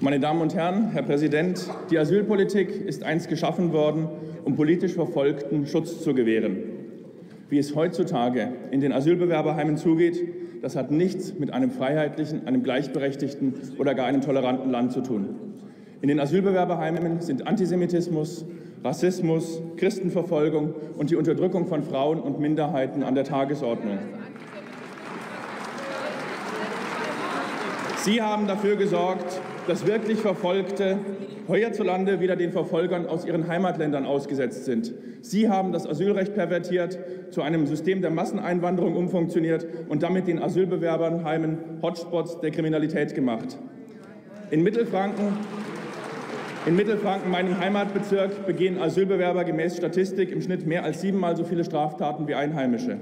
Meine Damen und Herren, Herr Präsident, die Asylpolitik ist einst geschaffen worden, um politisch Verfolgten Schutz zu gewähren. Wie es heutzutage in den Asylbewerberheimen zugeht, das hat nichts mit einem freiheitlichen, einem gleichberechtigten oder gar einem toleranten Land zu tun. In den Asylbewerberheimen sind Antisemitismus, Rassismus, Christenverfolgung und die Unterdrückung von Frauen und Minderheiten an der Tagesordnung. Sie haben dafür gesorgt, dass wirklich Verfolgte hierzulande wieder den Verfolgern aus ihren Heimatländern ausgesetzt sind. Sie haben das Asylrecht pervertiert, zu einem System der Masseneinwanderung umfunktioniert und damit den Asylbewerbernheimen Hotspots der Kriminalität gemacht. In Mittelfranken in Mittelfranken, meinem Heimatbezirk, begehen Asylbewerber gemäß Statistik im Schnitt mehr als siebenmal so viele Straftaten wie Einheimische.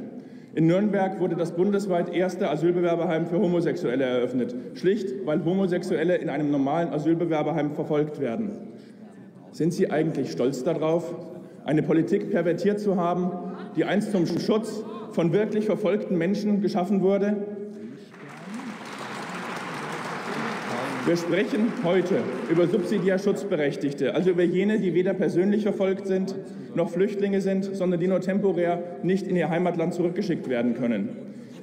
In Nürnberg wurde das bundesweit erste Asylbewerberheim für Homosexuelle eröffnet, schlicht weil Homosexuelle in einem normalen Asylbewerberheim verfolgt werden. Sind Sie eigentlich stolz darauf, eine Politik pervertiert zu haben, die einst zum Schutz von wirklich verfolgten Menschen geschaffen wurde? Wir sprechen heute über subsidiär Schutzberechtigte, also über jene, die weder persönlich verfolgt sind noch Flüchtlinge sind, sondern die nur temporär nicht in ihr Heimatland zurückgeschickt werden können.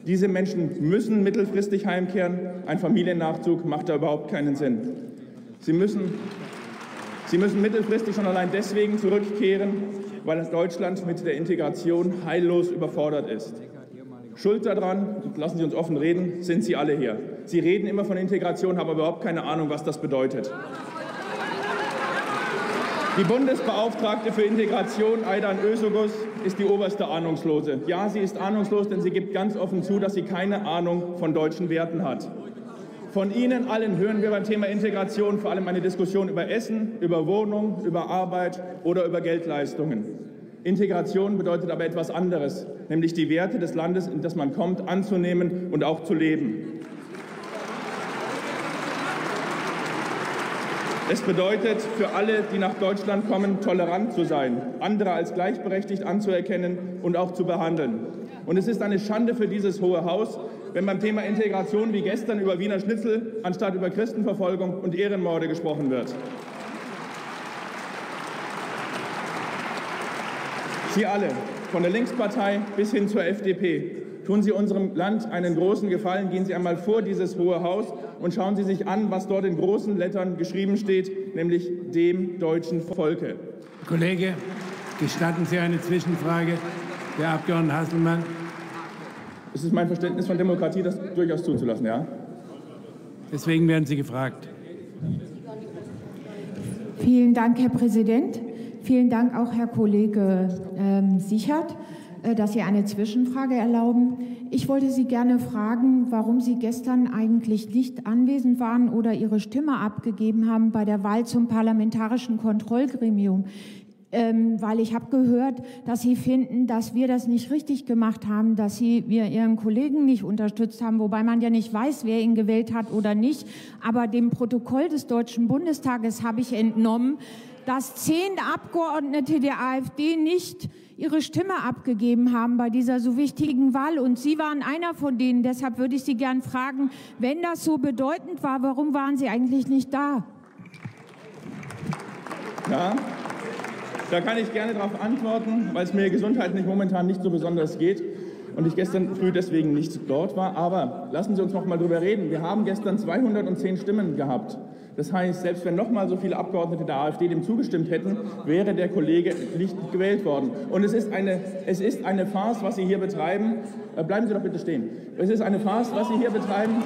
Diese Menschen müssen mittelfristig heimkehren. Ein Familiennachzug macht da überhaupt keinen Sinn. Sie müssen, sie müssen mittelfristig schon allein deswegen zurückkehren, weil Deutschland mit der Integration heillos überfordert ist. Schuld daran, lassen Sie uns offen reden, sind Sie alle hier. Sie reden immer von Integration, haben aber überhaupt keine Ahnung, was das bedeutet. Die Bundesbeauftragte für Integration, Aidan Ösogus, ist die oberste Ahnungslose. Ja, sie ist ahnungslos, denn sie gibt ganz offen zu, dass sie keine Ahnung von deutschen Werten hat. Von Ihnen allen hören wir beim Thema Integration vor allem eine Diskussion über Essen, über Wohnung, über Arbeit oder über Geldleistungen. Integration bedeutet aber etwas anderes, nämlich die Werte des Landes, in das man kommt, anzunehmen und auch zu leben. Es bedeutet für alle, die nach Deutschland kommen, tolerant zu sein, andere als gleichberechtigt anzuerkennen und auch zu behandeln. Und es ist eine Schande für dieses Hohe Haus, wenn beim Thema Integration wie gestern über Wiener Schnitzel anstatt über Christenverfolgung und Ehrenmorde gesprochen wird. Sie alle, von der Linkspartei bis hin zur FDP, Tun Sie unserem Land einen großen Gefallen, gehen Sie einmal vor dieses Hohe Haus und schauen Sie sich an, was dort in großen Lettern geschrieben steht, nämlich dem deutschen Volke. Kollege, gestatten Sie eine Zwischenfrage? Der Abgeordnete Hasselmann. Es ist mein Verständnis von Demokratie, das durchaus zuzulassen, ja? Deswegen werden Sie gefragt. Vielen Dank, Herr Präsident. Vielen Dank auch, Herr Kollege ähm, Sichert. Äh, dass Sie eine Zwischenfrage erlauben. Ich wollte Sie gerne fragen, warum Sie gestern eigentlich nicht anwesend waren oder Ihre Stimme abgegeben haben bei der Wahl zum Parlamentarischen Kontrollgremium. Ähm, weil ich habe gehört, dass Sie finden, dass wir das nicht richtig gemacht haben, dass Sie wir Ihren Kollegen nicht unterstützt haben, wobei man ja nicht weiß, wer ihn gewählt hat oder nicht. Aber dem Protokoll des Deutschen Bundestages habe ich entnommen, dass zehn Abgeordnete der AfD nicht ihre Stimme abgegeben haben bei dieser so wichtigen Wahl. Und Sie waren einer von denen. Deshalb würde ich Sie gern fragen, wenn das so bedeutend war, warum waren Sie eigentlich nicht da? Ja, da kann ich gerne darauf antworten, weil es mir gesundheitlich momentan nicht so besonders geht und ich gestern früh deswegen nicht dort war. Aber lassen Sie uns noch mal drüber reden. Wir haben gestern 210 Stimmen gehabt. Das heißt, selbst wenn noch mal so viele Abgeordnete der AfD dem zugestimmt hätten, wäre der Kollege nicht gewählt worden. Und es ist eine, es ist eine Farce, was Sie hier betreiben. Äh, bleiben Sie doch bitte stehen. Es ist eine Farce, was Sie hier betreiben,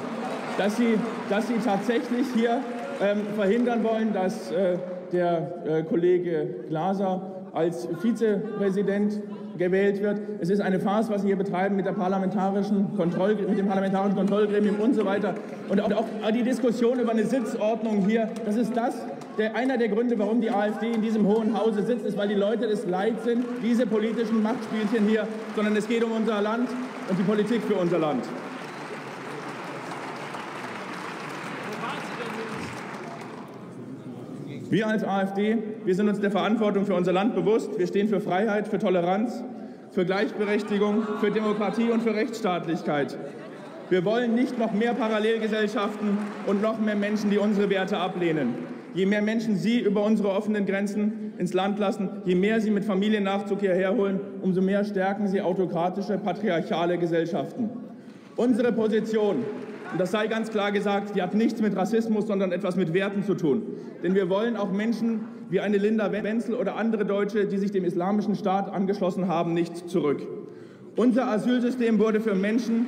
dass Sie, dass Sie tatsächlich hier ähm, verhindern wollen, dass äh, der äh, Kollege Glaser als Vizepräsident gewählt wird. Es ist eine Farce, was Sie hier betreiben mit, der parlamentarischen Kontroll, mit dem parlamentarischen Kontrollgremium und so weiter. Und auch die Diskussion über eine Sitzordnung hier, das ist das, der, einer der Gründe, warum die AfD in diesem Hohen Hause sitzt, ist, weil die Leute es leid sind, diese politischen Machtspielchen hier, sondern es geht um unser Land und die Politik für unser Land. Wir als AfD, wir sind uns der Verantwortung für unser Land bewusst. Wir stehen für Freiheit, für Toleranz, für Gleichberechtigung, für Demokratie und für Rechtsstaatlichkeit. Wir wollen nicht noch mehr Parallelgesellschaften und noch mehr Menschen, die unsere Werte ablehnen. Je mehr Menschen Sie über unsere offenen Grenzen ins Land lassen, je mehr Sie mit Familiennachzug hierher holen, umso mehr stärken Sie autokratische, patriarchale Gesellschaften. Unsere Position, und das sei ganz klar gesagt, die hat nichts mit Rassismus, sondern etwas mit Werten zu tun. Denn wir wollen auch Menschen wie eine Linda Wenzel oder andere Deutsche, die sich dem Islamischen Staat angeschlossen haben, nicht zurück. Unser Asylsystem wurde für Menschen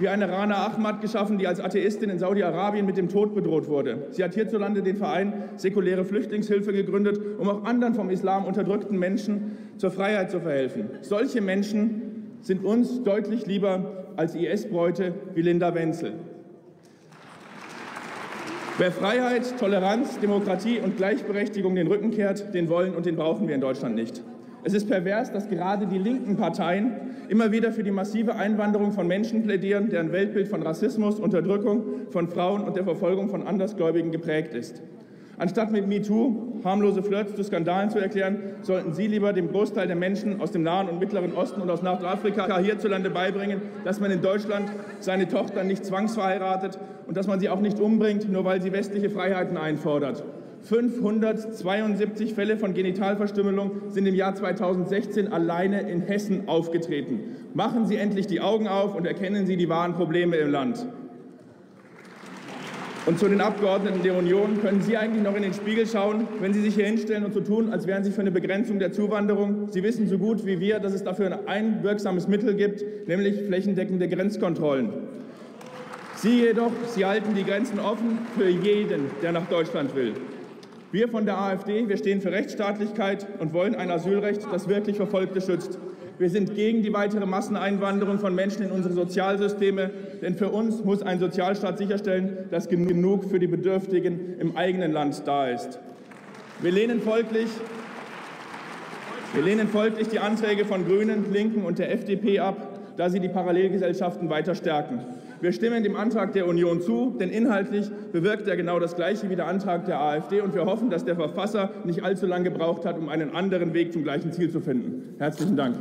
wie eine Rana Ahmad geschaffen, die als Atheistin in Saudi-Arabien mit dem Tod bedroht wurde. Sie hat hierzulande den Verein Säkuläre Flüchtlingshilfe gegründet, um auch anderen vom Islam unterdrückten Menschen zur Freiheit zu verhelfen. Solche Menschen sind uns deutlich lieber als IS-Bräute wie Linda Wenzel. Wer Freiheit, Toleranz, Demokratie und Gleichberechtigung den Rücken kehrt, den wollen und den brauchen wir in Deutschland nicht. Es ist pervers, dass gerade die linken Parteien immer wieder für die massive Einwanderung von Menschen plädieren, deren Weltbild von Rassismus, Unterdrückung von Frauen und der Verfolgung von Andersgläubigen geprägt ist. Anstatt mit MeToo harmlose Flirts zu Skandalen zu erklären, sollten Sie lieber dem Großteil der Menschen aus dem Nahen und Mittleren Osten und aus Nordafrika hierzulande beibringen, dass man in Deutschland seine Tochter nicht zwangsverheiratet und dass man sie auch nicht umbringt, nur weil sie westliche Freiheiten einfordert. 572 Fälle von Genitalverstümmelung sind im Jahr 2016 alleine in Hessen aufgetreten. Machen Sie endlich die Augen auf und erkennen Sie die wahren Probleme im Land. Und zu den Abgeordneten der Union, können Sie eigentlich noch in den Spiegel schauen, wenn Sie sich hier hinstellen und so tun, als wären Sie für eine Begrenzung der Zuwanderung? Sie wissen so gut wie wir, dass es dafür ein wirksames Mittel gibt, nämlich flächendeckende Grenzkontrollen. Sie jedoch, Sie halten die Grenzen offen für jeden, der nach Deutschland will. Wir von der AfD, wir stehen für Rechtsstaatlichkeit und wollen ein Asylrecht, das wirklich Verfolgte schützt. Wir sind gegen die weitere Masseneinwanderung von Menschen in unsere Sozialsysteme, denn für uns muss ein Sozialstaat sicherstellen, dass genug für die Bedürftigen im eigenen Land da ist. Wir lehnen folglich wir lehnen folglich die Anträge von Grünen, Linken und der FDP ab, da sie die Parallelgesellschaften weiter stärken. Wir stimmen dem Antrag der Union zu, denn inhaltlich bewirkt er genau das Gleiche wie der Antrag der AfD. Und wir hoffen, dass der Verfasser nicht allzu lange gebraucht hat, um einen anderen Weg zum gleichen Ziel zu finden. Herzlichen Dank.